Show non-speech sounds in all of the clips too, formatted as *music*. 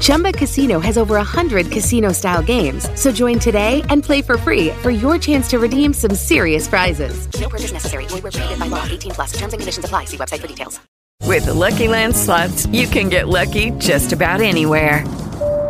Chumba Casino has over 100 casino style games. So join today and play for free for your chance to redeem some serious prizes. No purchase necessary. Void where prohibited by law. 18 plus. Terms and conditions apply. See website for details. With the Lucky Land slots, you can get lucky just about anywhere.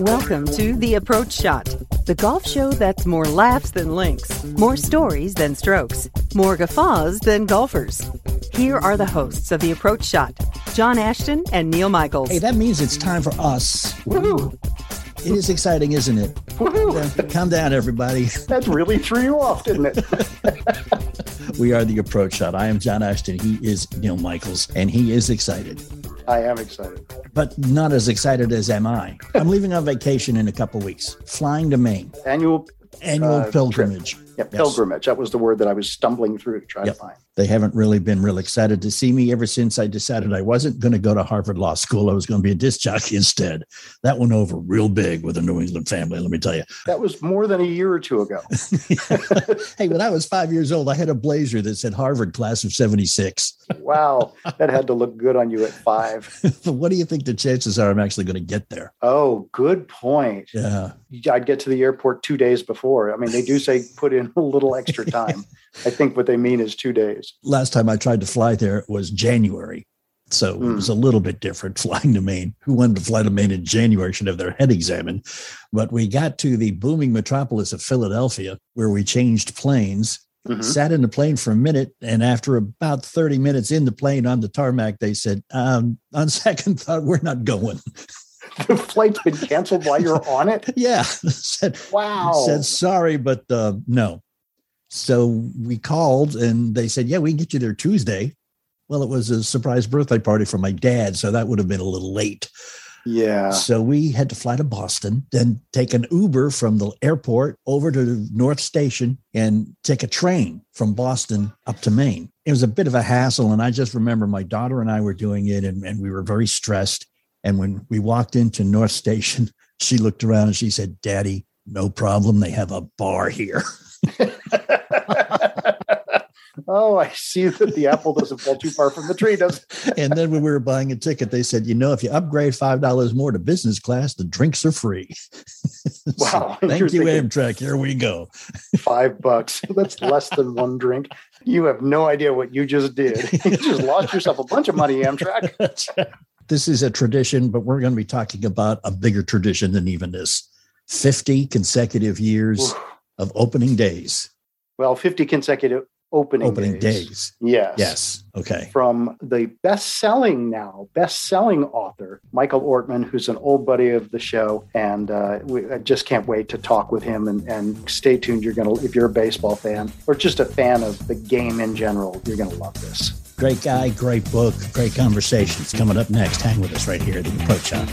Welcome to The Approach Shot, the golf show that's more laughs than links, more stories than strokes, more guffaws than golfers. Here are the hosts of The Approach Shot, John Ashton and Neil Michaels. Hey, that means it's time for us. Woohoo! It is exciting, isn't it? Woohoo! Calm down, everybody. That really threw you off, didn't it? *laughs* We are the approach shot. I am John Ashton. He is Neil Michaels, and he is excited, I am excited. But not as excited as am I. I'm leaving on vacation in a couple weeks, flying to Maine, Annual annual Uh, pilgrimage. Yeah, Yes. pilgrimage. That was the word that I was stumbling through to try Yep. to find. They haven't really been real excited to see me ever since I decided I wasn't going to go to Harvard Law School. I was going to be a disc jockey instead. That went over real big with the New England family, let me tell you. That was more than a year or two ago. *laughs* hey, when I was five years old, I had a blazer that said Harvard class of 76. Wow, that had to look good on you at five. *laughs* but what do you think the chances are I'm actually going to get there? Oh, good point. Yeah. I'd get to the airport two days before. I mean, they do say put in *laughs* a little extra time. I think what they mean is two days. *laughs* Last time I tried to fly there was January. So it was a little bit different *laughs* flying to Maine. Who wanted to fly to Maine in January should have their head examined. But we got to the booming metropolis of Philadelphia where we changed planes, Mhm. sat in the plane for a minute. And after about 30 minutes in the plane on the tarmac, they said, um, on second thought, we're not going. The flight's been canceled while you're on it. *laughs* yeah. said, Wow. said sorry, but uh, no. So we called and they said, yeah, we can get you there Tuesday. Well, it was a surprise birthday party for my dad, so that would have been a little late. Yeah. So we had to fly to Boston, then take an Uber from the airport over to North Station and take a train from Boston up to Maine. It was a bit of a hassle. And I just remember my daughter and I were doing it and, and we were very stressed. And when we walked into North Station, *laughs* she looked around and she said, Daddy, no problem. They have a bar here. *laughs* oh, I see that the apple doesn't fall too far from the tree, does it? *laughs* and then when we were buying a ticket, they said, you know, if you upgrade $5 more to business class, the drinks are free. Wow. So, thank You're you, thinking- Amtrak. Here we go. Five bucks. That's less than one drink. You have no idea what you just did. You just lost yourself a bunch of money, Amtrak. This is a tradition, but we're going to be talking about a bigger tradition than even this 50 consecutive years of opening days. Well, 50 consecutive opening, Opening days. days. Yes. Yes. Okay. From the best-selling now, best-selling author Michael Ortman, who's an old buddy of the show, and uh, we, I just can't wait to talk with him. And, and stay tuned. You're gonna, if you're a baseball fan or just a fan of the game in general, you're gonna love this. Great guy, great book, great conversations. Coming up next, hang with us right here at the Approach Shot.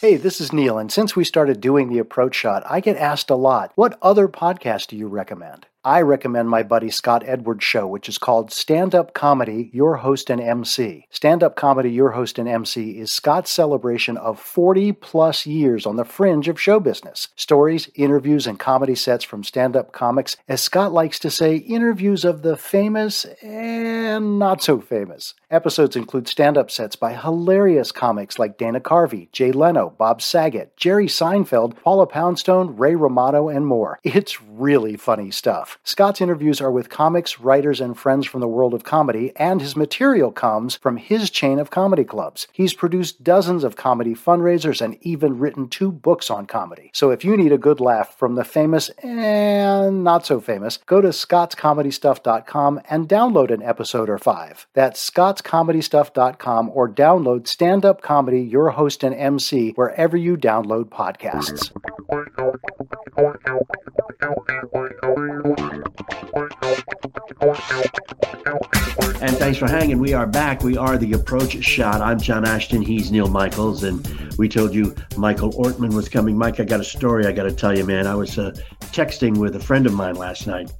Hey, this is Neil, and since we started doing the approach shot, I get asked a lot, what other podcast do you recommend? I recommend my buddy Scott Edwards' show, which is called Stand Up Comedy, Your Host and MC. Stand Up Comedy, Your Host and MC is Scott's celebration of 40 plus years on the fringe of show business. Stories, interviews, and comedy sets from stand up comics, as Scott likes to say, interviews of the famous and not so famous. Episodes include stand up sets by hilarious comics like Dana Carvey, Jay Leno, Bob Saget, Jerry Seinfeld, Paula Poundstone, Ray Romano, and more. It's really funny stuff. Scott's interviews are with comics, writers, and friends from the world of comedy, and his material comes from his chain of comedy clubs. He's produced dozens of comedy fundraisers and even written two books on comedy. So if you need a good laugh from the famous and not so famous, go to scottscomedystuff.com and download an episode or five. That's scottscomedystuff.com or download Stand Up Comedy, Your Host and MC, wherever you download podcasts. And thanks for hanging. We are back. We are the approach shot. I'm John Ashton. He's Neil Michaels. And we told you Michael Ortman was coming. Mike, I got a story I got to tell you, man. I was uh, texting with a friend of mine last night,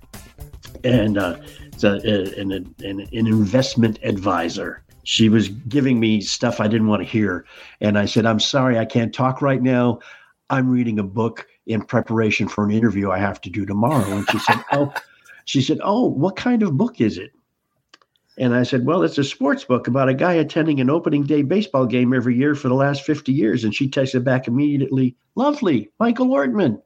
and uh, it's a, an, an, an investment advisor. She was giving me stuff I didn't want to hear. And I said, I'm sorry, I can't talk right now. I'm reading a book in preparation for an interview I have to do tomorrow. And she said, Oh, she said, Oh, what kind of book is it? And I said, Well, it's a sports book about a guy attending an opening day baseball game every year for the last 50 years. And she texted back immediately, Lovely, Michael Ortman.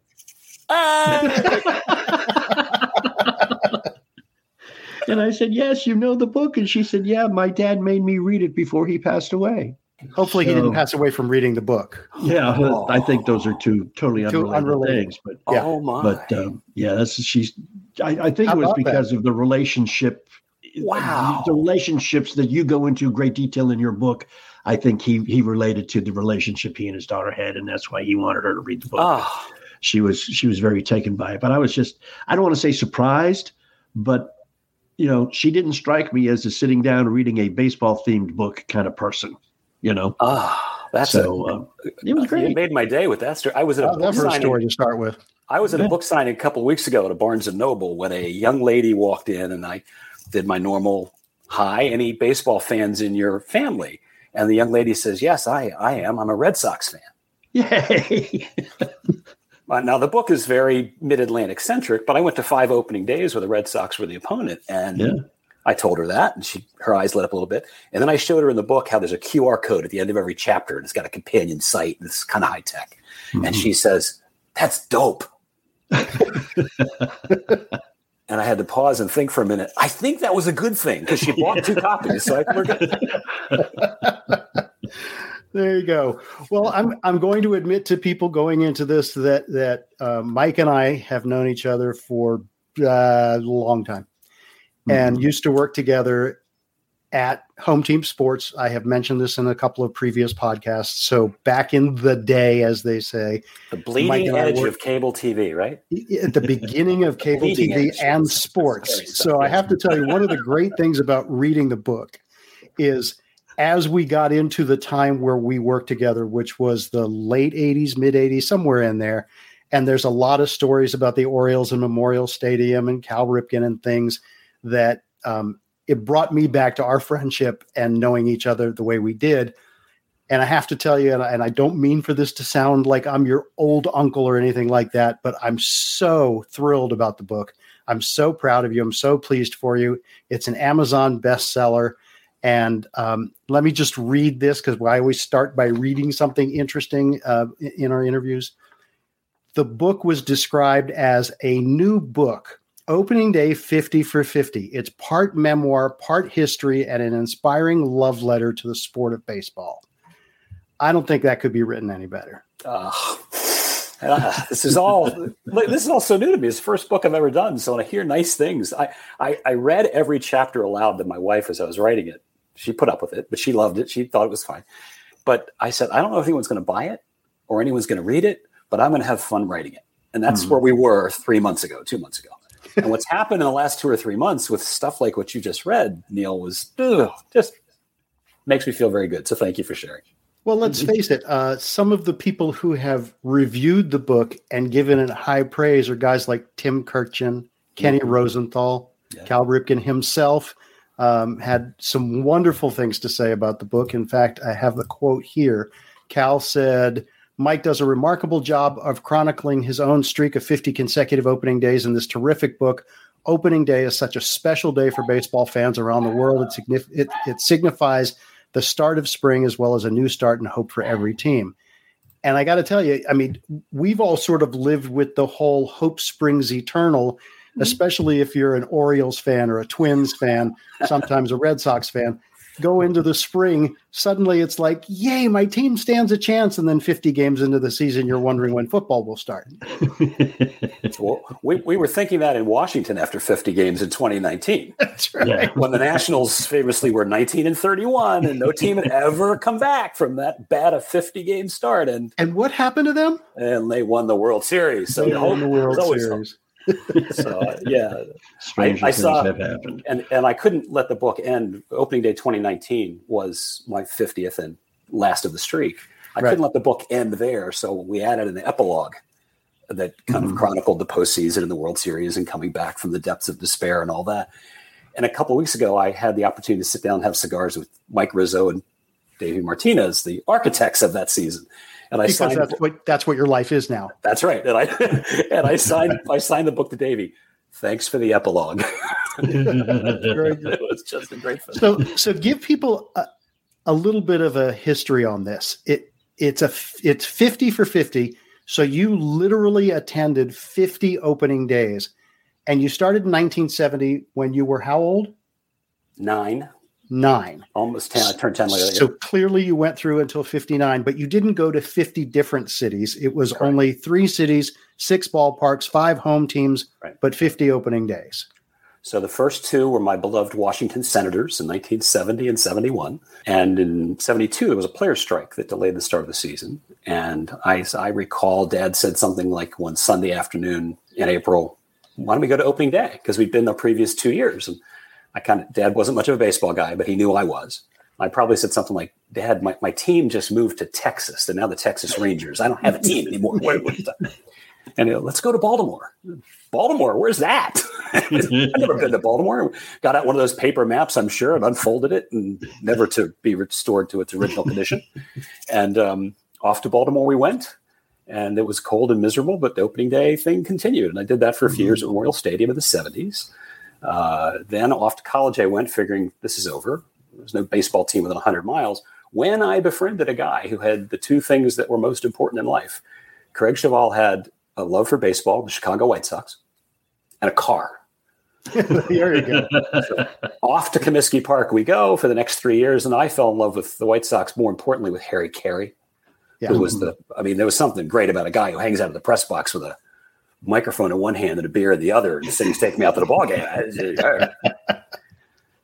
*laughs* and I said, Yes, you know the book. And she said, Yeah, my dad made me read it before he passed away. Hopefully, so, he didn't pass away from reading the book. Yeah, oh. I think those are two totally unrelated, two unrelated. things. But yeah, oh my. But um, yeah, that's she's. I, I think How it was because that? of the relationship Wow. The relationships that you go into great detail in your book, I think he he related to the relationship he and his daughter had, and that's why he wanted her to read the book. Oh. She was she was very taken by it. But I was just I don't want to say surprised, but you know, she didn't strike me as a sitting down reading a baseball themed book kind of person. You know. Ah. That's so. A, uh, it was great. It made my day with that story. I was at a book signing, story to start with. I was at a book signing a couple of weeks ago at a Barnes and Noble when a young lady walked in, and I did my normal hi, any baseball fans in your family? And the young lady says, Yes, I, I am. I'm a Red Sox fan. Yay. *laughs* now, the book is very mid Atlantic centric, but I went to five opening days where the Red Sox were the opponent. And yeah. I told her that, and she her eyes lit up a little bit. And then I showed her in the book how there's a QR code at the end of every chapter, and it's got a companion site, and it's kind of high tech. Mm-hmm. And she says, That's dope. *laughs* and I had to pause and think for a minute. I think that was a good thing because she bought two copies, so I, we're good. *laughs* there you go. Well, I'm I'm going to admit to people going into this that that uh, Mike and I have known each other for uh, a long time, mm-hmm. and used to work together at Home Team Sports. I have mentioned this in a couple of previous podcasts. So back in the day, as they say, the bleeding edge of cable TV, right? *laughs* At the beginning of cable TV edge. and sports. So I have to tell you, one of the great things about reading the book is as we got into the time where we worked together, which was the late 80s, mid 80s, somewhere in there. And there's a lot of stories about the Orioles and Memorial Stadium and Cal Ripken and things that um, it brought me back to our friendship and knowing each other the way we did. And I have to tell you, and I, and I, don't mean for this to sound like I'm your old uncle or anything like that, but I'm so thrilled about the book. I'm so proud of you. I'm so pleased for you. It's an Amazon bestseller. And um, let me just read this because I always start by reading something interesting uh, in our interviews. The book was described as a new book Opening Day 50 for 50. It's part memoir, part history, and an inspiring love letter to the sport of baseball. I don't think that could be written any better. Uh, uh, this is all this is all so new to me. It's the first book I've ever done. So when I hear nice things, I, I, I read every chapter aloud to my wife as I was writing it. She put up with it, but she loved it. She thought it was fine. But I said, I don't know if anyone's going to buy it or anyone's going to read it, but I'm going to have fun writing it. And that's mm-hmm. where we were three months ago, two months ago and what's happened in the last two or three months with stuff like what you just read, Neil, was ugh, just makes me feel very good. So thank you for sharing. Well, let's mm-hmm. face it. Uh, some of the people who have reviewed the book and given it high praise are guys like Tim Kurkjian, Kenny mm-hmm. Rosenthal, yeah. Cal Ripken himself. Um, had some wonderful things to say about the book. In fact, I have a quote here. Cal said, Mike does a remarkable job of chronicling his own streak of 50 consecutive opening days in this terrific book. Opening day is such a special day for baseball fans around the world. It, signif- it, it signifies the start of spring as well as a new start and hope for every team. And I got to tell you, I mean, we've all sort of lived with the whole hope springs eternal mm-hmm. especially if you're an Orioles fan or a Twins fan, sometimes a Red Sox fan go into the spring, suddenly it's like, yay, my team stands a chance. And then 50 games into the season, you're wondering when football will start. *laughs* well, we, we were thinking that in Washington after 50 games in 2019. *laughs* That's right. Yeah. When the Nationals famously were 19 and 31, and no team had ever come back from that bad a 50 game start. And and what happened to them? And they won the World Series. So they won the World Series *laughs* so yeah, I, I saw have happened, and and I couldn't let the book end. Opening day 2019 was my 50th and last of the streak. I right. couldn't let the book end there, so we added an epilogue that kind mm-hmm. of chronicled the postseason and the World Series and coming back from the depths of despair and all that. And a couple weeks ago, I had the opportunity to sit down and have cigars with Mike Rizzo and Davey Martinez, the architects of that season. And I because signed that's what that's what your life is now. That's right. And I *laughs* and I signed I signed the book to Davey. Thanks for the epilogue. *laughs* it was just a great film. So so give people a, a little bit of a history on this. It it's a it's 50 for 50. So you literally attended 50 opening days. And you started in 1970 when you were how old? Nine nine. Almost 10. I turned 10 later. So clearly you went through until 59, but you didn't go to 50 different cities. It was only three cities, six ballparks, five home teams, right. but 50 opening days. So the first two were my beloved Washington Senators in 1970 and 71. And in 72, there was a player strike that delayed the start of the season. And I, I recall dad said something like one Sunday afternoon in April, why don't we go to opening day? Because we'd been the previous two years. And I kind of, dad wasn't much of a baseball guy, but he knew I was. I probably said something like, Dad, my, my team just moved to Texas. They're now the Texas Rangers. I don't have a team anymore. *laughs* and know, let's go to Baltimore. Baltimore, where's that? *laughs* I've never been to Baltimore. Got out one of those paper maps, I'm sure, and unfolded it, and never to be restored to its original condition. And um, off to Baltimore we went, and it was cold and miserable, but the opening day thing continued. And I did that for a few years at Memorial Stadium in the 70s. Uh, then off to college I went, figuring this is over. There's no baseball team within 100 miles. When I befriended a guy who had the two things that were most important in life, Craig Cheval had a love for baseball, the Chicago White Sox, and a car. *laughs* there you go. so off to Comiskey Park we go for the next three years, and I fell in love with the White Sox. More importantly, with Harry Caray, yeah. who was the. I mean, there was something great about a guy who hangs out of the press box with a microphone in one hand and a beer in the other, and the city's taking me out to the ball game. *laughs*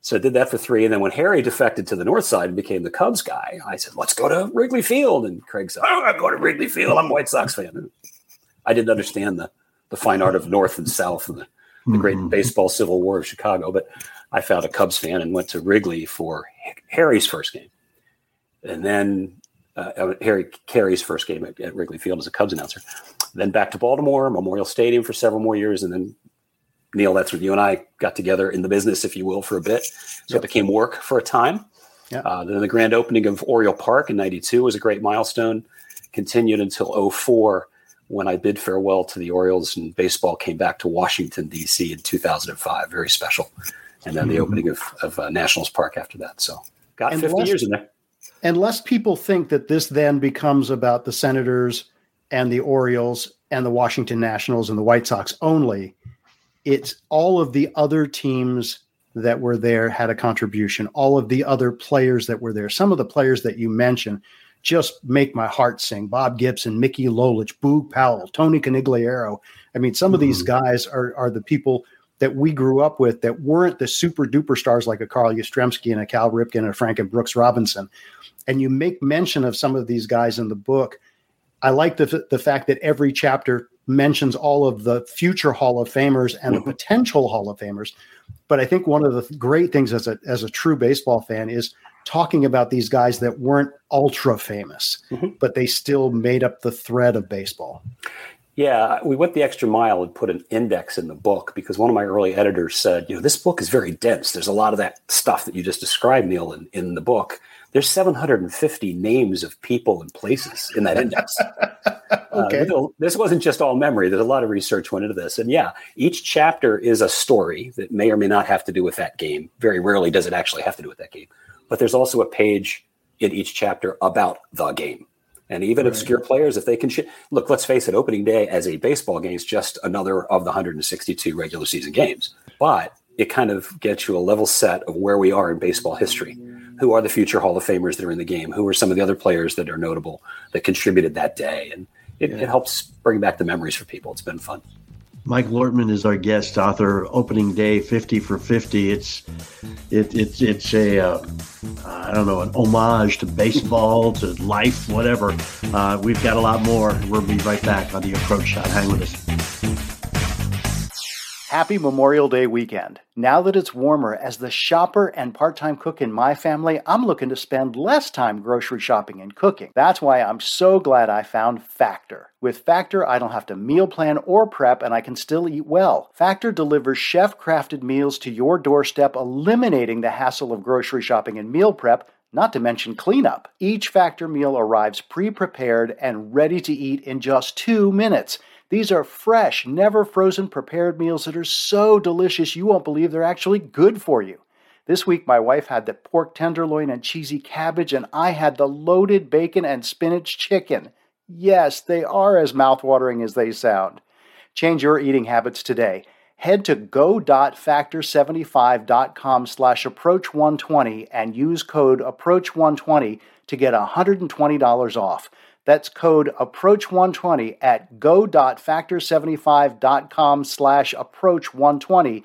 so I did that for three, and then when Harry defected to the north side and became the Cubs guy, I said, "Let's go to Wrigley Field." And Craig said, "Oh, I'm going to Wrigley Field. I'm a White Sox fan." I didn't understand the the fine art of North and South and the, the great mm-hmm. baseball civil war of Chicago, but I found a Cubs fan and went to Wrigley for Harry's first game, and then uh, Harry Caray's first game at, at Wrigley Field as a Cubs announcer then back to Baltimore, Memorial Stadium for several more years, and then Neil, that's when you and I got together in the business, if you will, for a bit. So yep. it became work for a time. Yep. Uh, then the grand opening of Oriole Park in '92 was a great milestone. Continued until 04 when I bid farewell to the Orioles and baseball came back to Washington D.C. in 2005. Very special. And then the mm-hmm. opening of, of uh, Nationals Park after that. So got and 50 less, years in there. And lest people think that this then becomes about the Senators and the Orioles and the Washington Nationals and the White Sox only. It's all of the other teams that were there had a contribution. All of the other players that were there, some of the players that you mentioned, just make my heart sing. Bob Gibson, Mickey Lolich, Boog Powell, Tony Conigliaro. I mean, some of these mm-hmm. guys are are the people that we grew up with that weren't the super duper stars like a Carl Yastrzemski and a Cal Ripken and a Frank and Brooks Robinson. And you make mention of some of these guys in the book I like the the fact that every chapter mentions all of the future Hall of Famers and mm-hmm. the potential Hall of Famers. But I think one of the great things as a as a true baseball fan is talking about these guys that weren't ultra famous, mm-hmm. but they still made up the thread of baseball. Yeah, we went the extra mile and put an index in the book because one of my early editors said, you know, this book is very dense. There's a lot of that stuff that you just described, Neil, in, in the book there's 750 names of people and places in that index. *laughs* okay. Uh, this wasn't just all memory. There's a lot of research went into this. And yeah, each chapter is a story that may or may not have to do with that game. Very rarely does it actually have to do with that game. But there's also a page in each chapter about the game. And even right. obscure players, if they can sh- look, let's face it, opening day as a baseball game is just another of the 162 regular season games. But it kind of gets you a level set of where we are in baseball history. Who are the future Hall of Famers that are in the game? Who are some of the other players that are notable that contributed that day? And it, yeah. it helps bring back the memories for people. It's been fun. Mike Ortman is our guest author. Opening day, fifty for fifty. It's it, it's it's a uh, I don't know an homage to baseball, to life, whatever. Uh, we've got a lot more. We'll be right back on the approach shot. Hang with us. Happy Memorial Day weekend. Now that it's warmer, as the shopper and part time cook in my family, I'm looking to spend less time grocery shopping and cooking. That's why I'm so glad I found Factor. With Factor, I don't have to meal plan or prep and I can still eat well. Factor delivers chef crafted meals to your doorstep, eliminating the hassle of grocery shopping and meal prep not to mention cleanup. Each Factor meal arrives pre prepared and ready to eat in just two minutes. These are fresh, never frozen prepared meals that are so delicious you won't believe they're actually good for you. This week, my wife had the pork tenderloin and cheesy cabbage, and I had the loaded bacon and spinach chicken. Yes, they are as mouthwatering as they sound. Change your eating habits today. Head to go.factor75.com slash approach120 and use code approach120 to get $120 off. That's code approach120 at go.factor75.com slash approach120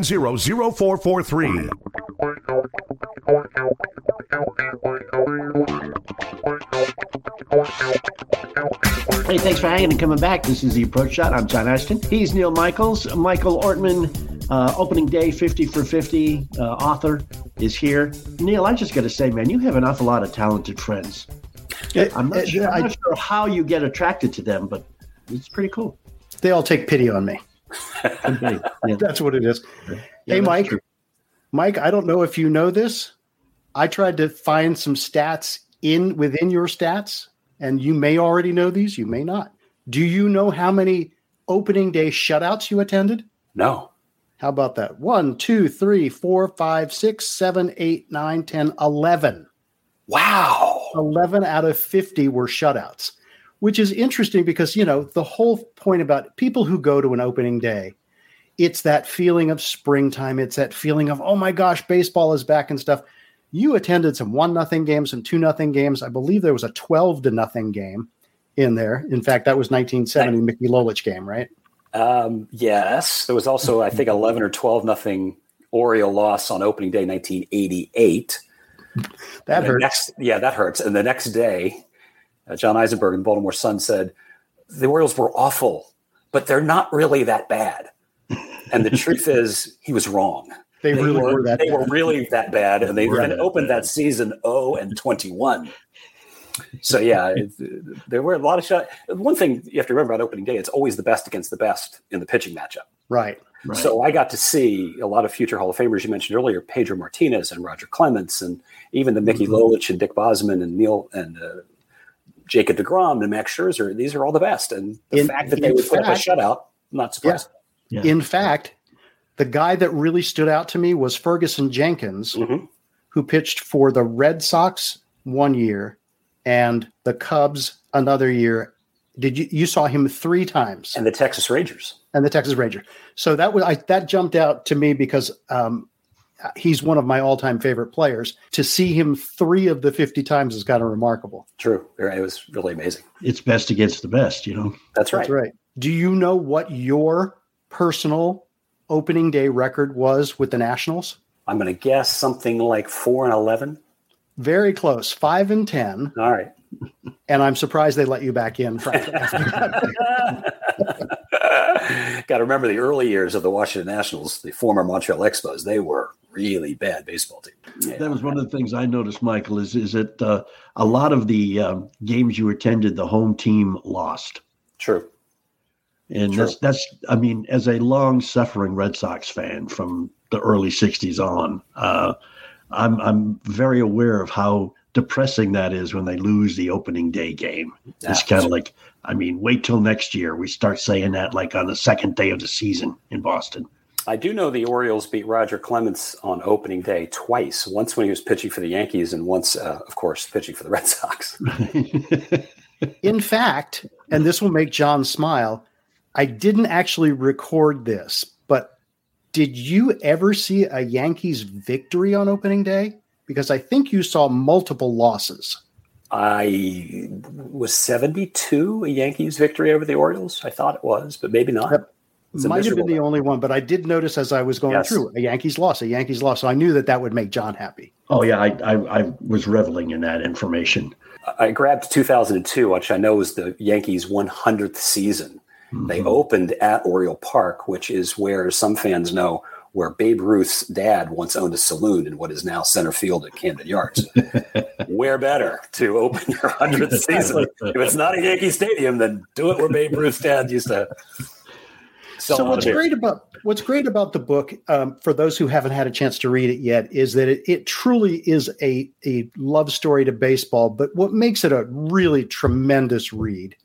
800-590 590-0443. Hey, thanks for hanging and coming back. This is The Approach Shot. I'm John Ashton. He's Neil Michaels. Michael Ortman, uh, opening day 50 for 50 uh, author, is here. Neil, I just got to say, man, you have an awful lot of talented friends. I'm, not, sure, I'm not sure how you get attracted to them, but it's pretty cool. They all take pity on me. *laughs* yeah. That's what it is. Yeah, hey, Mike. True. Mike, I don't know if you know this. I tried to find some stats in within your stats, and you may already know these. You may not. Do you know how many opening day shutouts you attended? No. How about that? One, two, three, four, five, six, seven, eight, nine, ten, eleven. Wow. 11 out of 50 were shutouts which is interesting because you know the whole point about people who go to an opening day it's that feeling of springtime. It's that feeling of oh my gosh baseball is back and stuff. You attended some one nothing games some two nothing games. I believe there was a 12 to nothing game in there. In fact that was 1970 mickey lolich game right? Um, yes. There was also i think 11 or 12 nothing oriole loss on opening day 1988 that hurts. next, yeah that hurts. And the next day uh, John Eisenberg in Baltimore Sun said, the Orioles were awful, but they're not really that bad. And the truth *laughs* is, he was wrong. They, they really were, were that. They bad. were really that bad, and they right. opened that season 0 and 21. So yeah, *laughs* it, there were a lot of shots. One thing you have to remember about opening day: it's always the best against the best in the pitching matchup. Right. right. So I got to see a lot of future Hall of Famers you mentioned earlier, Pedro Martinez and Roger Clemens, and even the Mickey mm-hmm. Lolich and Dick Bosman and Neil and uh, Jacob DeGrom and Max Scherzer, these are all the best. And the in, fact that they would fact, put up a shutout, I'm not surprised. Yeah. Yeah. In fact, the guy that really stood out to me was Ferguson Jenkins, mm-hmm. who pitched for the Red Sox one year and the Cubs another year. Did you you saw him three times? And the Texas Rangers. And the Texas Rangers. So that was I, that jumped out to me because um, he's one of my all-time favorite players. To see him three of the 50 times is kind of remarkable. True. It was really amazing. It's best against the best, you know. That's right. That's right. Do you know what your personal opening day record was with the Nationals? I'm going to guess something like 4 and 11. Very close. 5 and 10. All right. And I'm surprised they let you back in. *laughs* *laughs* *laughs* Got to remember the early years of the Washington Nationals, the former Montreal Expos. They were really bad baseball team. Yeah. That was one of the things I noticed, Michael. Is is that uh, a lot of the um, games you attended, the home team lost. True. And True. that's that's I mean, as a long suffering Red Sox fan from the early '60s on, uh, I'm I'm very aware of how depressing that is when they lose the opening day game. It's kind of like, I mean, wait till next year. We start saying that like on the second day of the season in Boston. I do know the Orioles beat Roger Clemens on opening day twice. Once when he was pitching for the Yankees, and once, uh, of course, pitching for the Red Sox. *laughs* in fact, and this will make John smile, I didn't actually record this, but did you ever see a Yankees victory on opening day? Because I think you saw multiple losses. I was 72 a Yankees victory over the Orioles. I thought it was, but maybe not. That might have been the only one, but I did notice as I was going yes. through a Yankees loss, a Yankees loss. So I knew that that would make John happy. Oh yeah, I, I, I was reveling in that information. I grabbed 2002, which I know was the Yankees' 100th season. Mm-hmm. They opened at Oriole Park, which is where some fans know where Babe Ruth's dad once owned a saloon in what is now center field at Camden Yards. *laughs* where better to open your 100th season? If it's not a Yankee Stadium, then do it where Babe Ruth's dad used to. So what's great about what's great about the book, um, for those who haven't had a chance to read it yet, is that it, it truly is a a love story to baseball. But what makes it a really tremendous read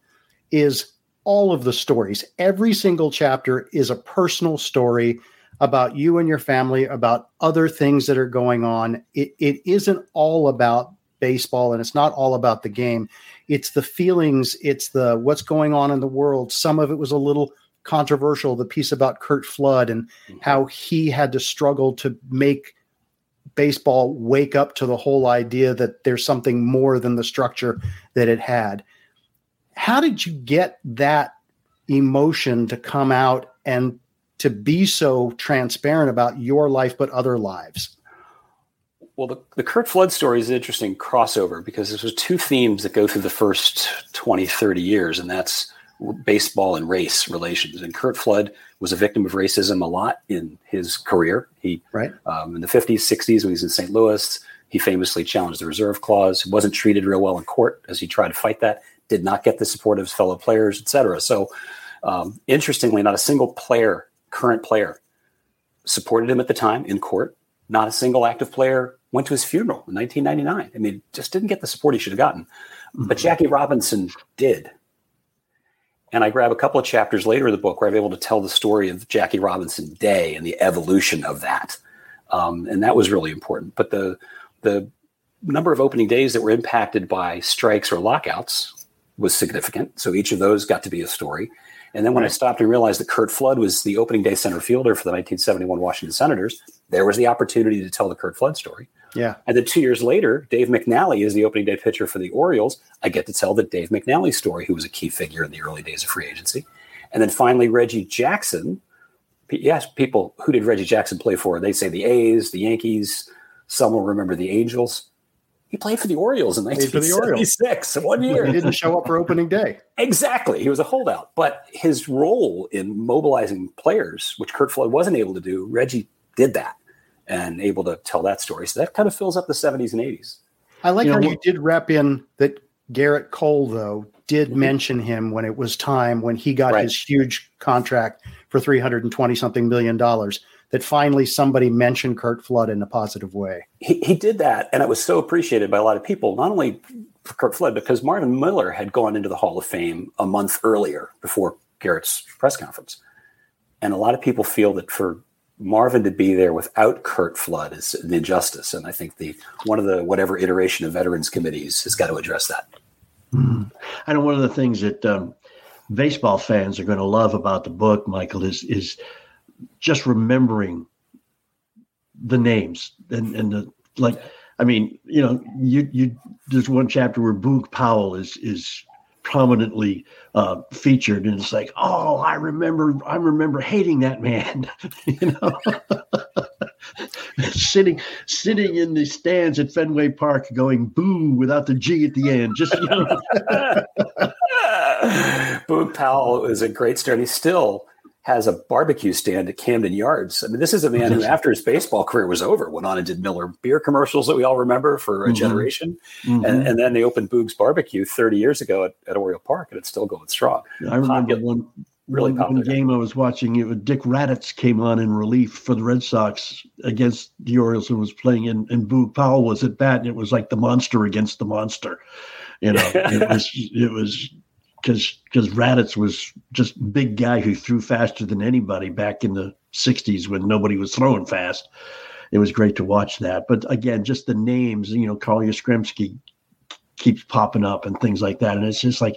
is all of the stories. Every single chapter is a personal story about you and your family, about other things that are going on. It, it isn't all about baseball and it's not all about the game. It's the feelings, it's the what's going on in the world. Some of it was a little controversial, the piece about Curt Flood and mm-hmm. how he had to struggle to make baseball wake up to the whole idea that there's something more than the structure that it had. How did you get that emotion to come out and to be so transparent about your life but other lives? Well, the, the Curt Flood story is an interesting crossover because there's two themes that go through the first 20, 30 years, and that's baseball and race relations. And Curt Flood was a victim of racism a lot in his career. He, right. Um, in the 50s, 60s, when he was in St. Louis, he famously challenged the reserve clause. He wasn't treated real well in court as he tried to fight that, did not get the support of his fellow players, etc. So, um, interestingly, not a single player current player, supported him at the time in court. Not a single active player went to his funeral in 1999. I mean, just didn't get the support he should have gotten. Mm-hmm. But Jackie Robinson did. And I grab a couple of chapters later in the book where I'm able to tell the story of Jackie Robinson Day and the evolution of that. Um, and that was really important. But the the number of opening days that were impacted by strikes or lockouts was significant. So each of those got to be a story. And then when right. I stopped and realized that Curt Flood was the opening day center fielder for the 1971 Washington Senators, there was the opportunity to tell the Curt Flood story. Yeah. And then two years later, Dave McNally is the opening day pitcher for the Orioles. I get to tell the Dave McNally story, who was a key figure in the early days of free agency. And then finally, Reggie Jackson. Yes, people, who did Reggie Jackson play for? They say the A's, the Yankees. Some will remember the Angels. He played for the Orioles in 1976, one year. He didn't show up for opening day. Exactly. He was a holdout. But his role in mobilizing players, which Curt Flood wasn't able to do, Reggie did that and able to tell that story. So that kind of fills up the 70s and 80s. I like you how you did wrap in that Gerrit Cole, though, did mm-hmm. mention him when it was time when he got right. his huge contract for 320 something million dollars that finally somebody mentioned Curt Flood in a positive way. He, he did that, and it was so appreciated by a lot of people, not only for Curt Flood, because Marvin Miller had gone into the Hall of Fame a month earlier before Gerrit's press conference. And a lot of people feel that for Marvin to be there without Curt Flood is an injustice. And I think the one of the whatever iteration of veterans committees has got to address that. Mm. I know one of the things that um, baseball fans are going to love about the book, Michael, is is just remembering the names and and the like i mean you know you you there's one chapter where boog powell is is prominently uh, featured and it's like oh i remember i remember hating that man *laughs* you know *laughs* sitting sitting in the stands at fenway park going boo without the g at the end just you know *laughs* Boog Powell is a great story. And he still has a barbecue stand at Camden Yards. I mean, this is a man who, after his baseball career was over, went on and did Miller beer commercials that we all remember for a mm-hmm. generation. Mm-hmm. And, and, then they opened Boog's Barbecue 30 years ago at, at Oriole Park, and it's still going strong. I remember one really one, one game I was watching. It was Dick Radatz came on in relief for the Red Sox against the Orioles, and was playing. And, and Boog Powell was at bat, and it was like the monster against the monster. You know, it *laughs* was it was because because Radatz was just big guy who threw faster than anybody back in the '60s when nobody was throwing fast. It was great to watch that. But again, just the names, you know, Carl Yastrzemski keeps popping up and things like that, and it's just like,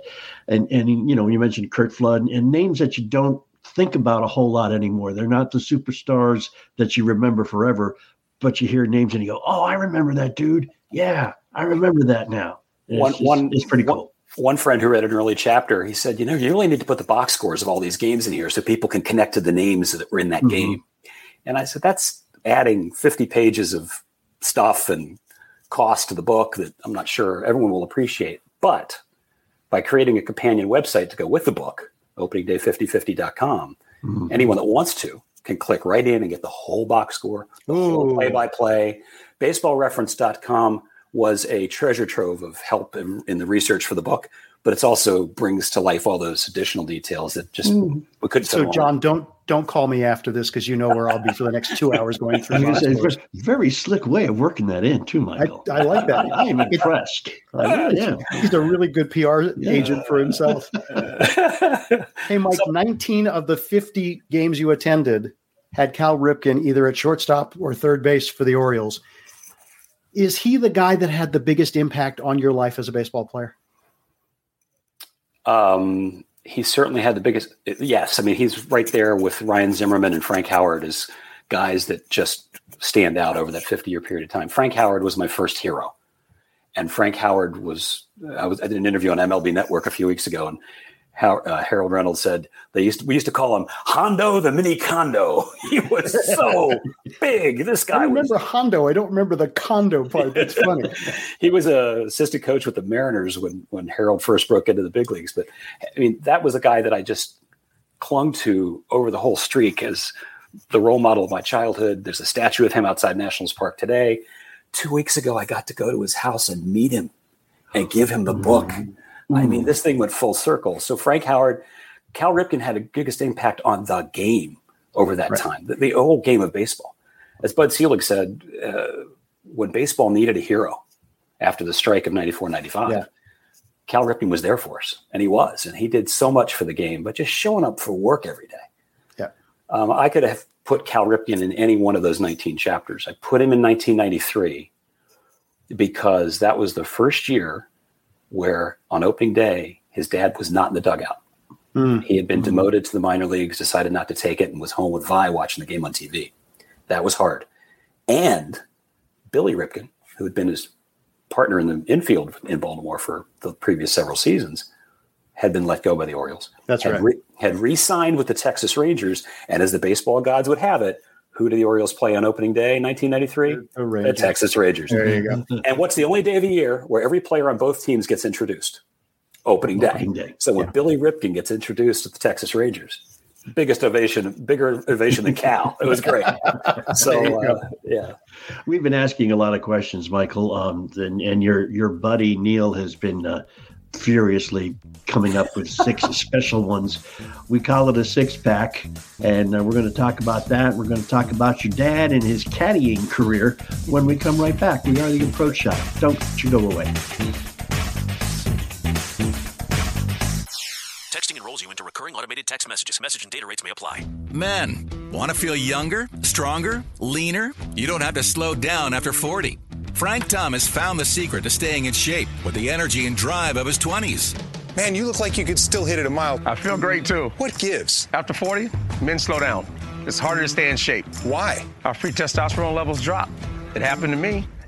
and and you know, you mentioned Curt Flood and names that you don't think about a whole lot anymore. They're not the superstars that you remember forever, but you hear names and you go, "Oh, I remember that dude. Yeah, I remember that now." one, just, one, it's pretty cool one friend who read an early chapter, he said, you know, you really need to put the box scores of all these games in here so people can connect to the names that were in that mm-hmm. game. And I said, that's adding 50 pages of stuff and cost to the book that I'm not sure everyone will appreciate. But by creating a companion website to go with the book, openingday5050.com, mm-hmm. anyone that wants to can click right in and get the whole box score, the whole play by play. Baseballreference.com was a treasure trove of help in, in, the research for the book, but it's also brings to life all those additional details that just mm. we couldn't. So, John, don't don't call me after this because you know where I'll be for the next two hours going through. *laughs* Say, very slick way of working that in too, Michael. I, I like that. *laughs* I am impressed. yeah. He's a really good PR yeah. agent for himself. *laughs* hey, Mike, so, 19 of the 50 games you attended had Cal Ripken either at shortstop or third base for the Orioles is he the guy that had the biggest impact on your life as a baseball player? Um, he certainly had the biggest. Yes, I mean he's right there with Ryan Zimmerman and Frank Howard as guys that just stand out over that 50 year period of time. Frank Howard was my first hero, and Frank Howard was. I was did an interview on MLB Network a few weeks ago, and how uh, Harold Reynolds said they used to, we used to call him Hondo the mini condo. *laughs* He was so *laughs* big. This guy. I remember was, Hondo. I don't remember the condo part. That's *laughs* funny. he was a assistant coach with the Mariners when when Harold first broke into the big leagues. But I mean, that was a guy that I just clung to over the whole streak as the role model of my childhood. There's a statue of him outside Nationals Park today. Two weeks ago, I got to go to his house and meet him and give him the book. Mm-hmm I mean, this thing went full circle. So Frank Howard, Cal Ripken had a biggest impact on the game over that right. time, the, the, whole game of baseball. As Bud Selig said, uh, when baseball needed a hero after the strike of 94 95, yeah. Cal Ripken was there for us, and he was, and he did so much for the game, but just showing up for work every day. Yeah. Um, I could have put Cal Ripken in any one of those 19 chapters. I put him in 1993 because that was the first year where on opening day, his dad was not in the dugout. Mm. He had been mm. demoted to the minor leagues, decided not to take it, and was home with Vi watching the game on TV. That was hard. And Billy Ripken, who had been his partner in the infield in Baltimore for the previous several seasons, had been let go by the Orioles. That's had right. Re- had re-signed with the Texas Rangers, and as the baseball gods would have it, who did the Orioles play on opening day, 1993? The, the Texas Rangers. There you go. *laughs* and what's the only day of the year where every player on both teams gets introduced? Opening day. Opening day. So when yeah. Billy Ripken gets introduced to the Texas Rangers, biggest ovation, bigger ovation than Cal. It was great. *laughs* So uh, yeah, we've been asking a lot of questions, Michael, um, and, and your your buddy Neil has been uh, furiously coming up with six *laughs* special ones. We call it a six pack, and uh, we're going to talk about that. We're going to talk about your dad and his caddying career when we come right back. We are the approach shot. Don't you go away. Texting enrolls you into recurring automated text messages. Message and data rates may apply. Men, want to feel younger, stronger, leaner? You don't have to slow down after 40. Frank Thomas found the secret to staying in shape with the energy and drive of his 20s. Man, you look like you could still hit it a mile. I feel great too. What gives? After 40, men slow down. It's harder to stay in shape. Why? Our free testosterone levels drop. It happened to me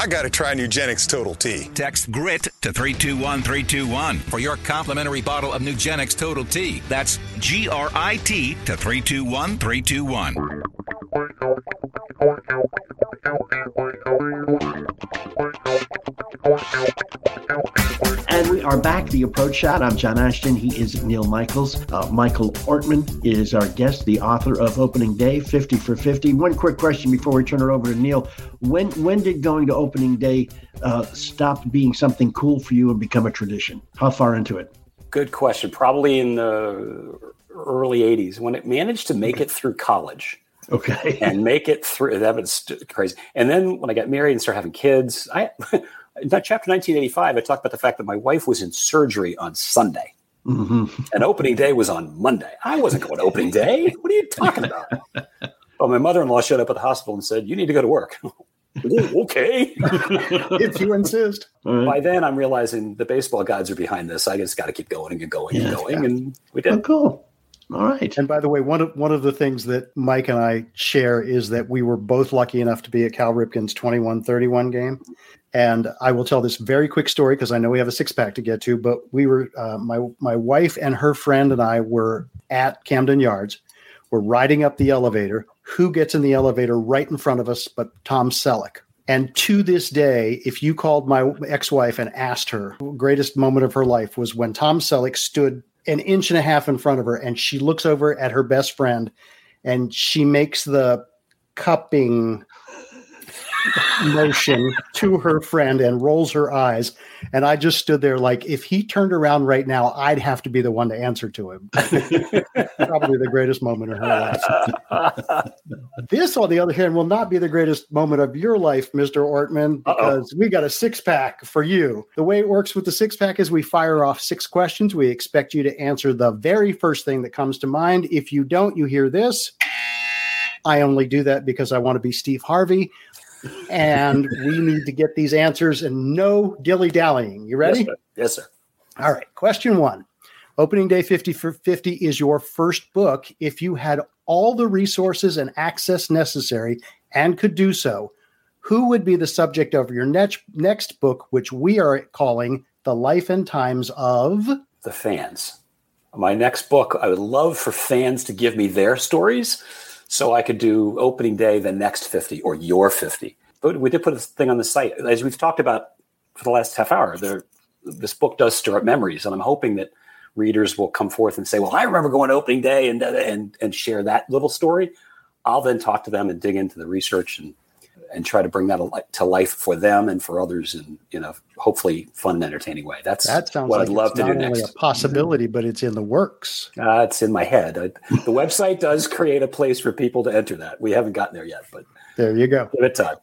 I got to try Nugenix Total T. Text GRIT to 321321 for your complimentary bottle of Nugenix Total T. That's G R I T to 321321. *laughs* And we are back. The approach shot. I'm John Ashton. He is Neil Michaels. Uh, Michael Ortman is our guest, the author of Opening Day, 50 for 50. One quick question before we turn it over to Neil. When when did going to Opening Day uh, stop being something cool for you and become a tradition? How far into it? Good question. Probably in the early 80s when it managed to make it through college. Okay. and make it through. That was crazy. And then when I got married and started having kids, I in that chapter 1985, I talked about the fact that my wife was in surgery on Sunday. Mm-hmm. And opening day was on Monday. I wasn't going to opening day. What are you talking about? well, my mother in law showed up at the hospital and said, You need to go to work. *laughs* okay. if you insist. By then, I'm realizing the baseball gods are behind this. I just got to keep going and going and Yeah. going. And we did. Oh, cool. All right. And by the way, one of one of the things that Mike and I share is that we were both lucky enough to be at Cal Ripken's 21-31 game. And I will tell this very quick story because I know we have a six pack to get to. But we were uh, my my wife and her friend and I were at Camden Yards. We're riding up the elevator. Who gets in the elevator right in front of us but Tom Selleck? And to this day, if you called my ex-wife and asked her, greatest moment of her life was when Tom Selleck stood an inch and a half in front of her, and she looks over at her best friend, and she makes the cupping motion to her friend and rolls her eyes. And I just stood there like, if he turned around right now, I'd have to be the one to answer to him. *laughs* Probably the greatest moment of her life. this, on the other hand, will not be the greatest moment of your life, Mr. Ortman, because we got a six pack for you. The way it works with the six pack is we fire off six questions. We expect you to answer the very first thing that comes to mind. If you don't, you hear this. I only do that because I want to be Steve Harvey. And we need to get these answers and no dilly dallying. You ready? Yes, sir. Yes, sir. All right. Question one Opening Day 50 for 50 is your first book. If you had all the resources and access necessary and could do so, who would be the subject of your next, next book, which we are calling The Life and Times of the fans. My next book, I would love for fans to give me their stories so I could do opening day the next 50 or your 50. But we did put a thing on the site. As we've talked about for the last half hour, there, this book does stir up memories. And I'm hoping that readers will come forth and say, well, I remember going to opening day and, and, and share that little story. I'll then talk to them and dig into the research and and try to bring that to life for them and for others in you know hopefully fun and entertaining way. That's that sounds what like I'd love to do next. a possibility, but it's in the works. Uh, it's in my head. I, the website does create a place for people to enter that. We haven't gotten there yet, but There you go. give it time.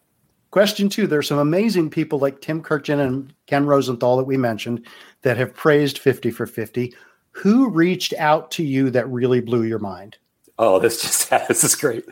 Question two There's some amazing people like Tim Kurkjian and Ken Rosenthal that we mentioned that have praised 50 for 50. Who reached out to you that really blew your mind? Oh, this *laughs* just this is great.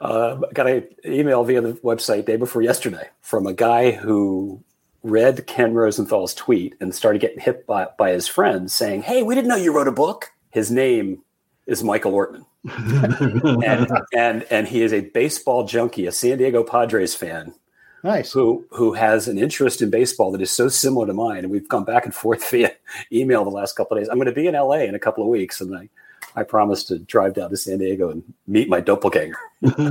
Uh, got an email via the website day before yesterday from a guy who read Ken Rosenthal's tweet and started getting hit by, by his friends saying, "Hey, we didn't know you wrote a book." His name is Michael Ortman, *laughs* and and and he is a baseball junkie, a San Diego Padres fan. Nice. Who who has an interest in baseball that is so similar to mine, and we've gone back and forth *laughs* via email the last couple of days. I'm going to be in LA in a couple of weeks, and I I promise to drive down to San Diego and meet my doppelganger. *laughs* *laughs* That's-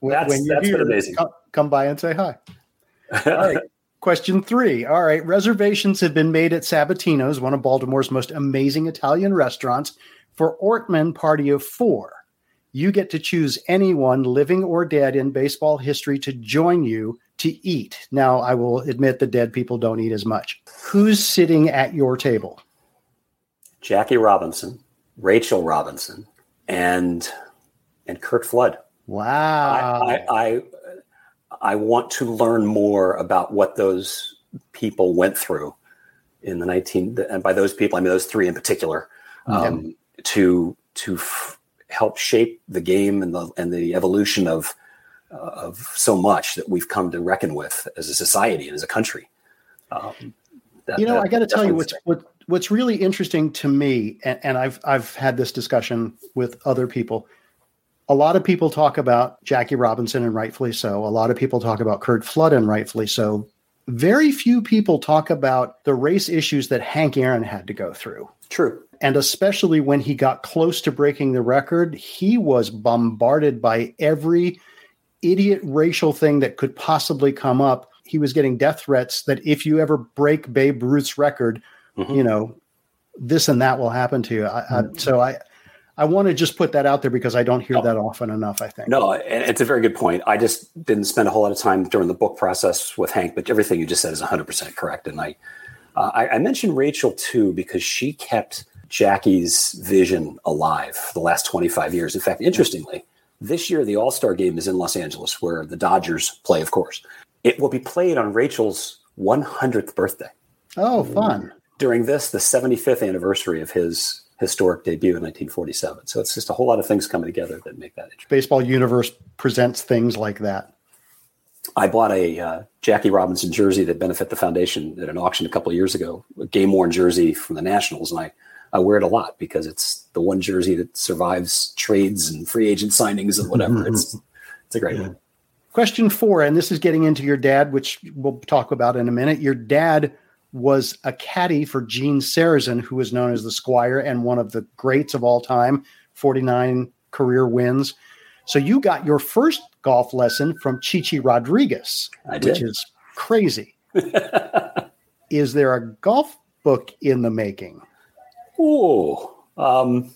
when you're that's been here, amazing. Come, come by and say hi. All right. *laughs* Question three. All right. Reservations have been made at Sabatino's, one of Baltimore's most amazing Italian restaurants, for Ortman Party of Four. You get to choose anyone, living or dead, in baseball history to join you to eat. Now, I will admit that dead people don't eat as much. Who's sitting at your table? Jackie Robinson, Rachel Robinson, and and Curt Flood. Wow. I, I, I I want to learn more about what those people went through in the 19 and by those people I mean those three in particular um, to to f- help shape the game and the and the evolution of uh, of so much that we've come to reckon with as a society and as a country. Um, that, you know, I got to tell you what's what, what's really interesting to me, and, and I've I've had this discussion with other people. A lot of people talk about Jackie Robinson, and rightfully so. A lot of people talk about Curt Flood, and rightfully so. Very few people talk about the race issues that Hank Aaron had to go through. True. And especially when he got close to breaking the record, he was bombarded by every idiot racial thing that could possibly come up. He was getting death threats that if you ever break Babe Ruth's record, mm-hmm. you know, this and that will happen to you. I, I, mm-hmm. so I, I want to just put that out there because I don't hear no. that often enough. I think. No, it's a very good point. I just didn't spend a whole lot of time during the book process with Hank, but everything you just said is 100 percent correct. And I, uh, I, I, mentioned Rachel too because she kept Jackie's vision alive for the last 25 years. In fact, interestingly, this year, the All Star game is in Los Angeles, where the Dodgers play, of course. It will be played on Rachel's 100th birthday. Oh, fun. During this, the 75th anniversary of his historic debut in 1947. So it's just a whole lot of things coming together that make that interesting. Baseball Universe presents things like that. I bought a uh, Jackie Robinson jersey that benefit the foundation at an auction a couple of years ago, a game worn jersey from the Nationals, and I I wear it a lot because it's the one jersey that survives trades and free agent signings and whatever. it's it's a great yeah. one. Question four, and this is getting into your dad, which we'll talk about in a minute. Your dad was a caddy for Gene Sarazen, who was known as the Squire and one of the greats of all time, 49 career wins. So you got your first golf lesson from Chichi Rodriguez, which is crazy. *laughs* is there a golf book in the making? Oh, um,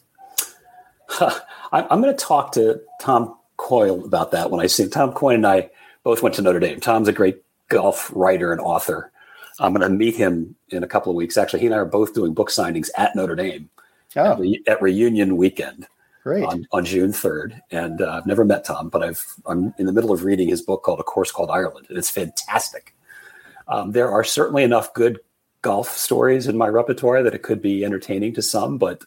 *laughs* I'm, I'm going to talk to Tom Coyne about that when I see Tom Coyne and I both went to Notre Dame. Tom's a great golf writer and author. I'm going to meet him in a couple of weeks. Actually, he and I are both doing book signings at Notre Dame oh. at, re- at, reunion weekend. Great. On, on June 3rd. And uh, I've never met Tom, but I've, I'm in the middle of reading his book called A Course Called Ireland, and it's fantastic. Um, there are certainly enough good golf stories in my repertoire that it could be entertaining to some, but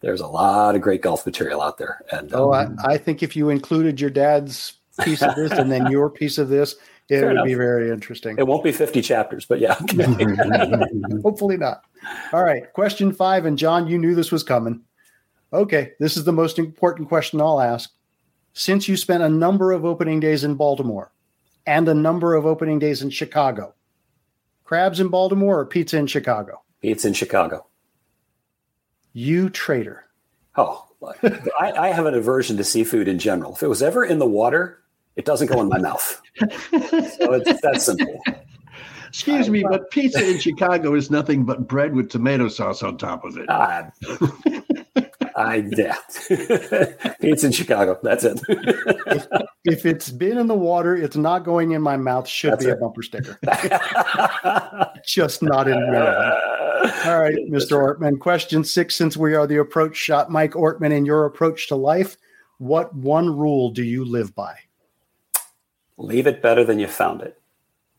there's a lot of great golf material out there. And oh, um, I, I, think if you included your dad's piece of this and then your piece of this, it would enough. be very interesting. It won't be 50 chapters, but yeah. *laughs* Hopefully not. All right. Question five. And John, you knew this was coming. Okay. This is the most important question I'll ask. Since you spent a number of opening days in Baltimore and a number of opening days in Chicago, crabs in Baltimore or pizza in Chicago? Pizza in Chicago. You traitor. Oh, I, I, have an aversion to seafood in general. If it was ever in the water, it doesn't go in my mouth. so it's that simple. Excuse me, but pizza in Chicago is nothing but bread with tomato sauce on top of it. Uh, I yeah. pizza in Chicago. That's it. if, if, it's been in the water, it's not going in my mouth. Should That's be it. a bumper sticker. Just not in Maryland. *laughs* All right, Mr. Ortman. Question six. Since we are the approach shot, Mike Ortman, in your approach to life, what one rule do you live by? Leave it better than you found it.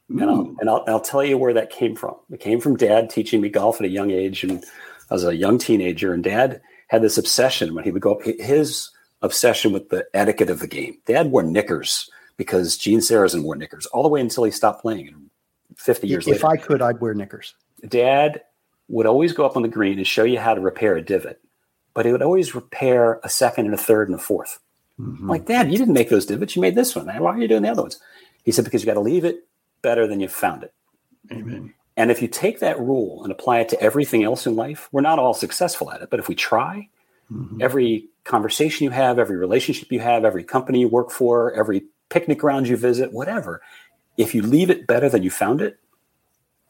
And, I'll, and I'll, I'll tell you where that came from. It came from dad teaching me golf at a young age. And I was a young teenager, and dad had this obsession when he would go up, his obsession with the etiquette of the game. Dad wore knickers because Gene Sarazen wore knickers all the way until he stopped playing 50 years if later. If I could, I'd wear knickers. Dad would always go up on the green and show you how to repair a divot, but he would always repair a second and a third and a 4th mm-hmm. Like, Dad, you didn't make those divots. You made this one. Why are you doing the other ones? He said, because you got to leave it better than you found it. Amen. And if you take that rule and apply it to everything else in life, we're not all successful at it. But if we try, Mm-hmm. Every conversation you have, every relationship you have, every company you work for, every picnic ground you visit, whatever, if you leave it better than you found it,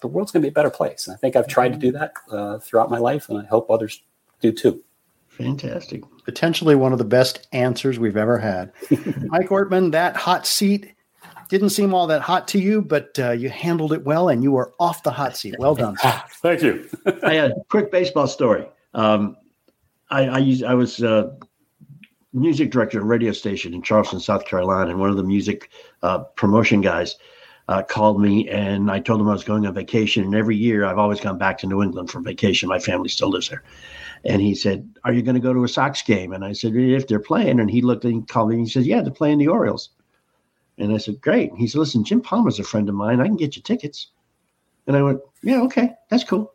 the world's going to be a better place. And I think I've tried to do that uh, throughout my life, and I hope others do too. Fantastic. Potentially one of the best answers we've ever had. *laughs* Mike Ortman, that hot seat didn't seem all that hot to you, but uh, you handled it well and you were off the hot seat. Well done. *laughs* Thank you. *laughs* I had a quick baseball story. Um, I I, used, I was uh, music director at a radio station in Charleston, South Carolina, and one of the music uh, promotion guys uh, called me and I told him I was going on vacation. And every year I've always gone back to New England for vacation. My family still lives there. And he said, Are you going to go to a Sox game? And I said, If they're playing. And he looked and called me and he said, Yeah, they're playing the Orioles. And I said, Great. He said, Listen, Jim Palmer's a friend of mine. I can get you tickets. And I went, Yeah, okay, that's cool.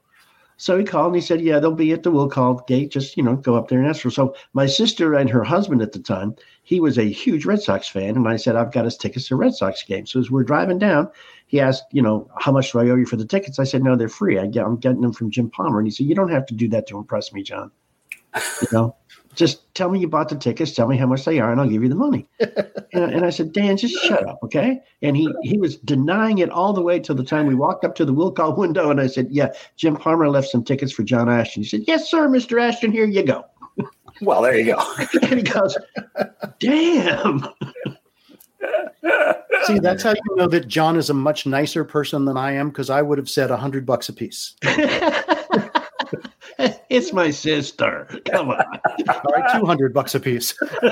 So he called and he said, Yeah, they'll be at the will call gate. Just, you know, go up there and ask for. So my sister and her husband at the time, he was a huge Red Sox fan. And I said, I've got his tickets to Red Sox game. So as we're driving down, he asked, you know, how much do I owe you for the tickets? I said, no, they're free. I get, I'm getting them from Jim Palmer. And he said, you don't have to do that to impress me, John. You know, *laughs* just tell me you bought the tickets, tell me how much they are, and I'll give you the money. *laughs* and, and, I said, Dan, just shut up, okay? And he he was denying it all the way till the time we walked up to the will call window, and I said, yeah, Jim Palmer left some tickets for John Ashton. He said, yes, sir, Mr. Ashton, here you go. Well, there you go. *laughs* and he goes, damn. See, that's how you know that John is a much nicer person than I am because I would have said a hundred bucks a piece. *laughs* it's my sister. Come on. All right, two hundred bucks a piece. *laughs*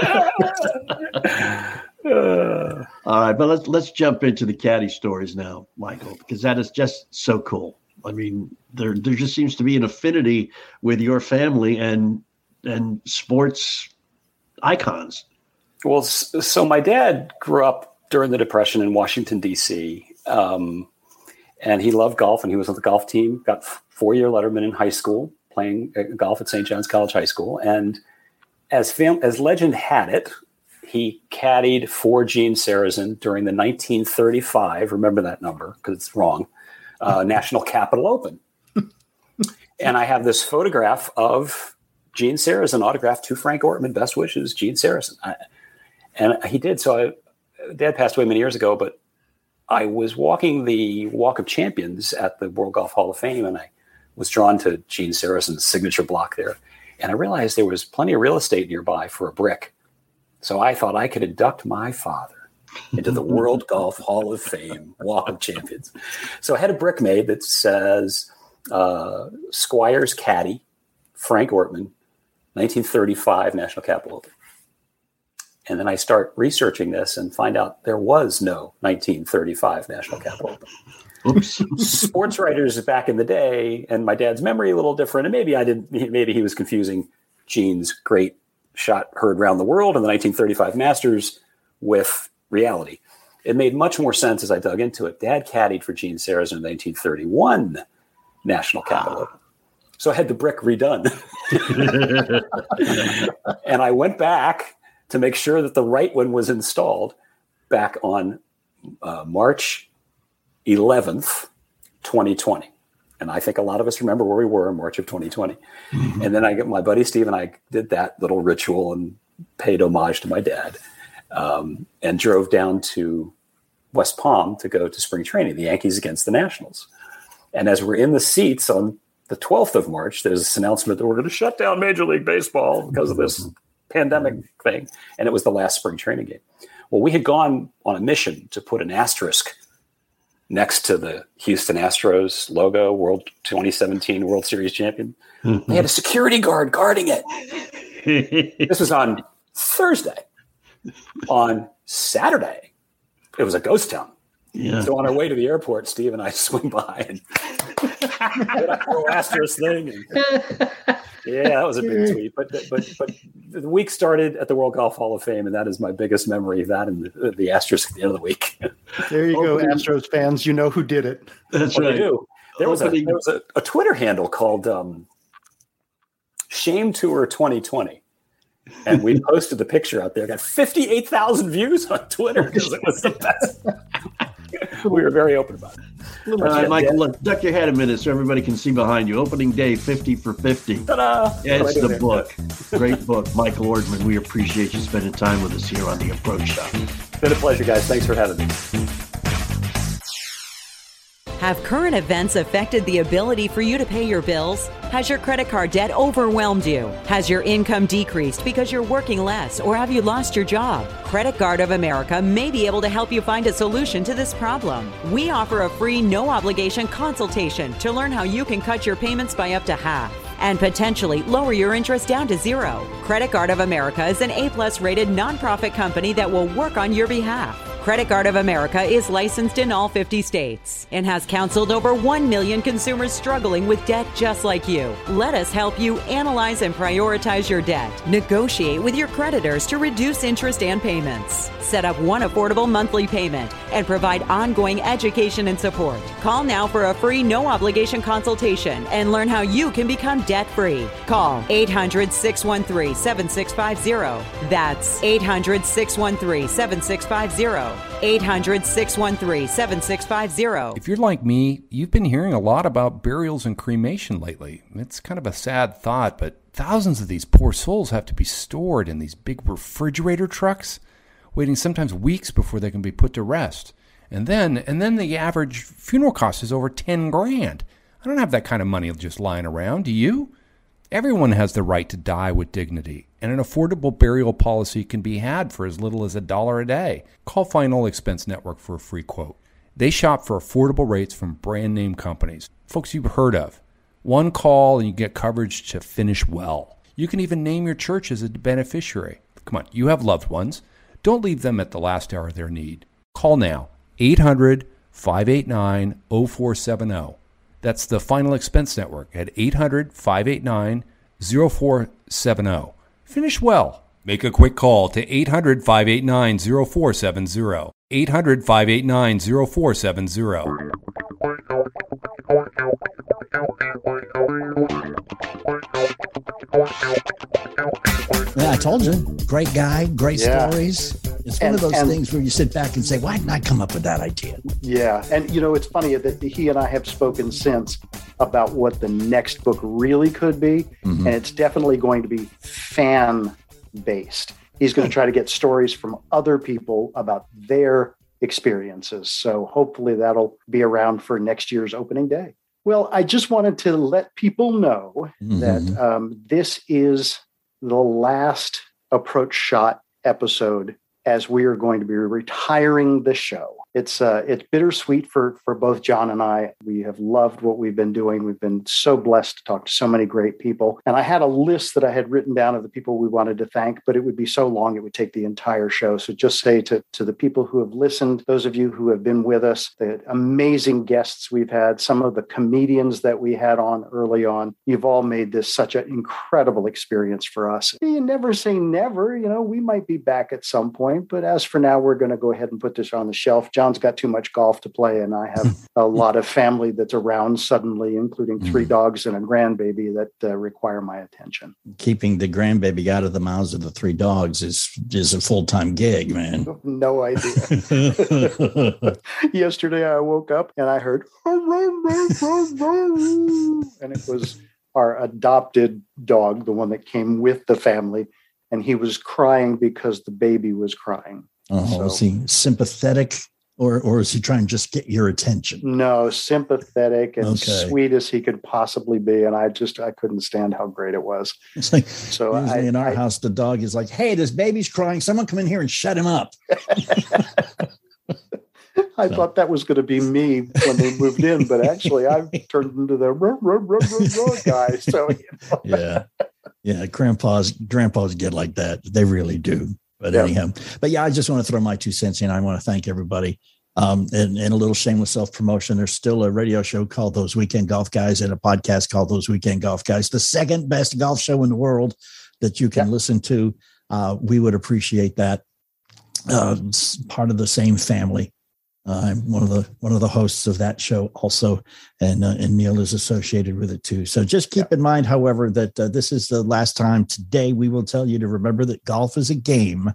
All right, but let's let's jump into the caddy stories now, Michael, because that is just so cool. I mean, there there just seems to be an affinity with your family and and sports icons. Well, so my dad grew up during the Depression in Washington D.C. Um, and he loved golf, and he was on the golf team. Got four year letterman in high school, playing uh, golf at St. John's College High School. And as fam- as legend had it, he caddied for Gene Sarazen during the 1935. Remember that number because it's wrong. Uh, *laughs* National Capital Open. and I have this photograph of Gene Sarazen autographed to Frank Ortman. Best wishes, Gene Sarazen. I, and he did. So I, Dad passed away many years ago, but I was walking the Walk of Champions at the World Golf Hall of Fame, and I was drawn to Gene Sarazen's signature block there. And I realized there was plenty of real estate nearby for a brick. So I thought I could induct my father into the *laughs* World Golf Hall of Fame Walk of Champions. So I had a brick made that says uh, Squires Caddy, Frank Ortman, 1935 National Capital Open. And then I start researching this and find out there was no 1935 National Capital Open. Sports writers back in the day, and my dad's memory a little different, and maybe I did. Maybe he was confusing Gene's great shot heard around the world in the 1935 Masters with reality. It made much more sense as I dug into it. Dad caddied for Gene Sarazen in the 1931 National Capital Open. So I had the brick redone. *laughs* and I went back to make sure that the right one was installed back on uh, March 11th, 2020. And I think a lot of us remember where we were in March of 2020. Mm-hmm. And then I get my buddy Steve and I did that little ritual and paid homage to my dad um, and drove down to West Palm to go to spring training, the Yankees against the Nationals. And as we're in the seats on the 12th of March, there's this announcement that we're going to shut down Major League Baseball because of this pandemic thing. And it was the last spring training game. Well, we had gone on a mission to put an asterisk next to the Houston Astros logo, World 2017 World Series champion. Mm-hmm. They had a security guard guarding it. *laughs* this was on Thursday. On Saturday, it was a ghost town. Yeah. So on our way to the airport, Steve and I *laughs* swing by and did a little asterisk thing. And, yeah, that was a big tweet. But but but the week started at the World Golf Hall of Fame, and that is my biggest memory of that and the, the asterisk at the end of the week. There you go, Astros fans. You know who did it. That's well, right. Do. There was, a, there was a, a Twitter handle called um, Shame Tour 2020 and we posted the picture out there. Got fifty eight thousand views on Twitter because it was the best. *laughs* we were very open about it. All right, Michael, look, duck your head a minute so everybody can see behind you. Opening day, 50 for 50. Ta-da! It's the book. Great book. Michael Ortman, we appreciate you spending time with us here on The Approach Shot. Been a pleasure, guys. Thanks for having me. Have current events affected the ability for you to pay your bills? Has your credit card debt overwhelmed you? Has your income decreased because you're working less or have you lost your job? Credit Card of America may be able to help you find a solution to this problem. We offer a free, no obligation consultation to learn how you can cut your payments by up to half and potentially lower your interest down to zero. Credit Card of America is an A plus rated nonprofit company that will work on your behalf. Credit Card of America is licensed in all 50 states and has counseled over 1 million consumers struggling with debt just like you. Let us help you analyze and prioritize your debt. Negotiate with your creditors to reduce interest and payments. Set up one affordable monthly payment and provide ongoing education and support. Call now for a free no obligation consultation and learn how you can become debt free. Call 800 613 7650. That's 800 613 7650. 800 613 7650. If you're like me, you've been hearing a lot about burials and cremation lately. It's kind of a sad thought, but thousands of these poor souls have to be stored in these big refrigerator trucks, waiting sometimes weeks before they can be put to rest. And then, and then the average funeral cost is over 10 grand. I don't have that kind of money just lying around. Do you? Everyone has the right to die with dignity, and an affordable burial policy can be had for as little as a dollar a day. Call Final Expense Network for a free quote. They shop for affordable rates from brand name companies, folks you've heard of. One call and you get coverage to finish well. You can even name your church as a beneficiary. Come on, you have loved ones. Don't leave them at the last hour of their need. Call now 800 589 0470. That's the Final Expense Network at 800 589 0470. Finish well. Make a quick call to 800 589 0470. 800 589 0470. Yeah, I told you. Great guy, great Yeah. stories. It's one And- of those and- things where you sit back and say, why didn't I come up with that idea? Yeah, and you know it's funny that he and I have spoken since about what the next book really could be, Mhm. and it's definitely going to be fan based. He's going to try to get stories from other people about their experiences. So hopefully that'll be around for next year's opening day. Well, I just wanted to let people know that Mhm. um, this is the last approach shot episode as we are going to be retiring the show. It's uh, it's bittersweet for for both John and I. We have loved what we've been doing. We've been so blessed to talk to so many great people. And I had a list that I had written down of the people we wanted to thank, but it would be so long it would take the entire show. So just say to to the people who have listened, those of you who have been with us, the amazing guests we've had, some of the comedians that we had on early on. You've all made this such an incredible experience for us. You never say never. You know, we might be back at some point, but as for now, we're going to go ahead and put this on the shelf. John's got too much golf to play, and I have *laughs* a lot of family that's around suddenly, including three dogs and a grandbaby that uh, require my attention. Keeping the grandbaby out of the mouths of the three dogs is is a full time gig, man. *laughs* No idea. *laughs* Yesterday, I woke up and I heard, and it was our adopted dog, the one that came with the family, and he was crying because the baby was crying. Oh, So- he sympathetic or or is he trying to just get your attention? No, sympathetic and Okay. sweet as he could possibly be, and I just I couldn't stand how great it was. *laughs* It's like So usually I, in our I- house, the dog is like, "Hey, this baby's crying. Someone come in here and shut him up." *laughs* I thought that was going to be me when they moved in, but actually I've *laughs* turned into the ruh, ruh, ruh, ruh guy. So you know. yeah, yeah. Grandpas, grandpas get like that. They really do. But Yeah. anyhow, but yeah, I just want to throw my two cents in. I want to thank everybody. Um, and, and a little shameless self promotion. There's still a radio show called Those Weekend Golf Guys and a podcast called Those Weekend Golf Guys, the second best golf show in the world that you can listen to. Uh, we would appreciate that. Uh, part of the same family. Uh, I'm one of the one of the hosts of that show also, and uh, and Neil is associated with it too. So just keep in mind, however, that uh, this is the last time today we will tell you to remember that golf is a game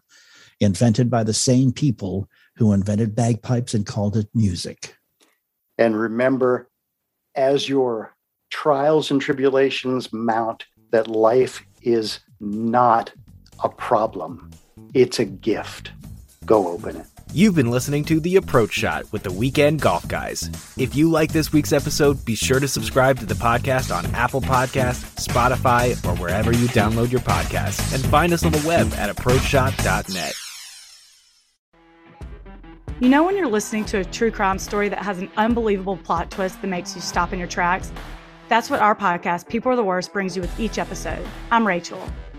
invented by the same people who invented bagpipes and called it music. And remember, as your trials and tribulations mount, that life is not a problem, it's a gift. Go open it. You've been listening to The Approach Shot with the Weekend Golf Guys. If you like this week's episode, be sure to subscribe to the podcast on Apple Podcasts, Spotify, or wherever you download your podcasts. And find us on the web at approachshot.net. You know, when you're listening to a true crime story that has an unbelievable plot twist that makes you stop in your tracks? That's what our podcast, People Are the Worst, brings you with each episode. I'm Rachel.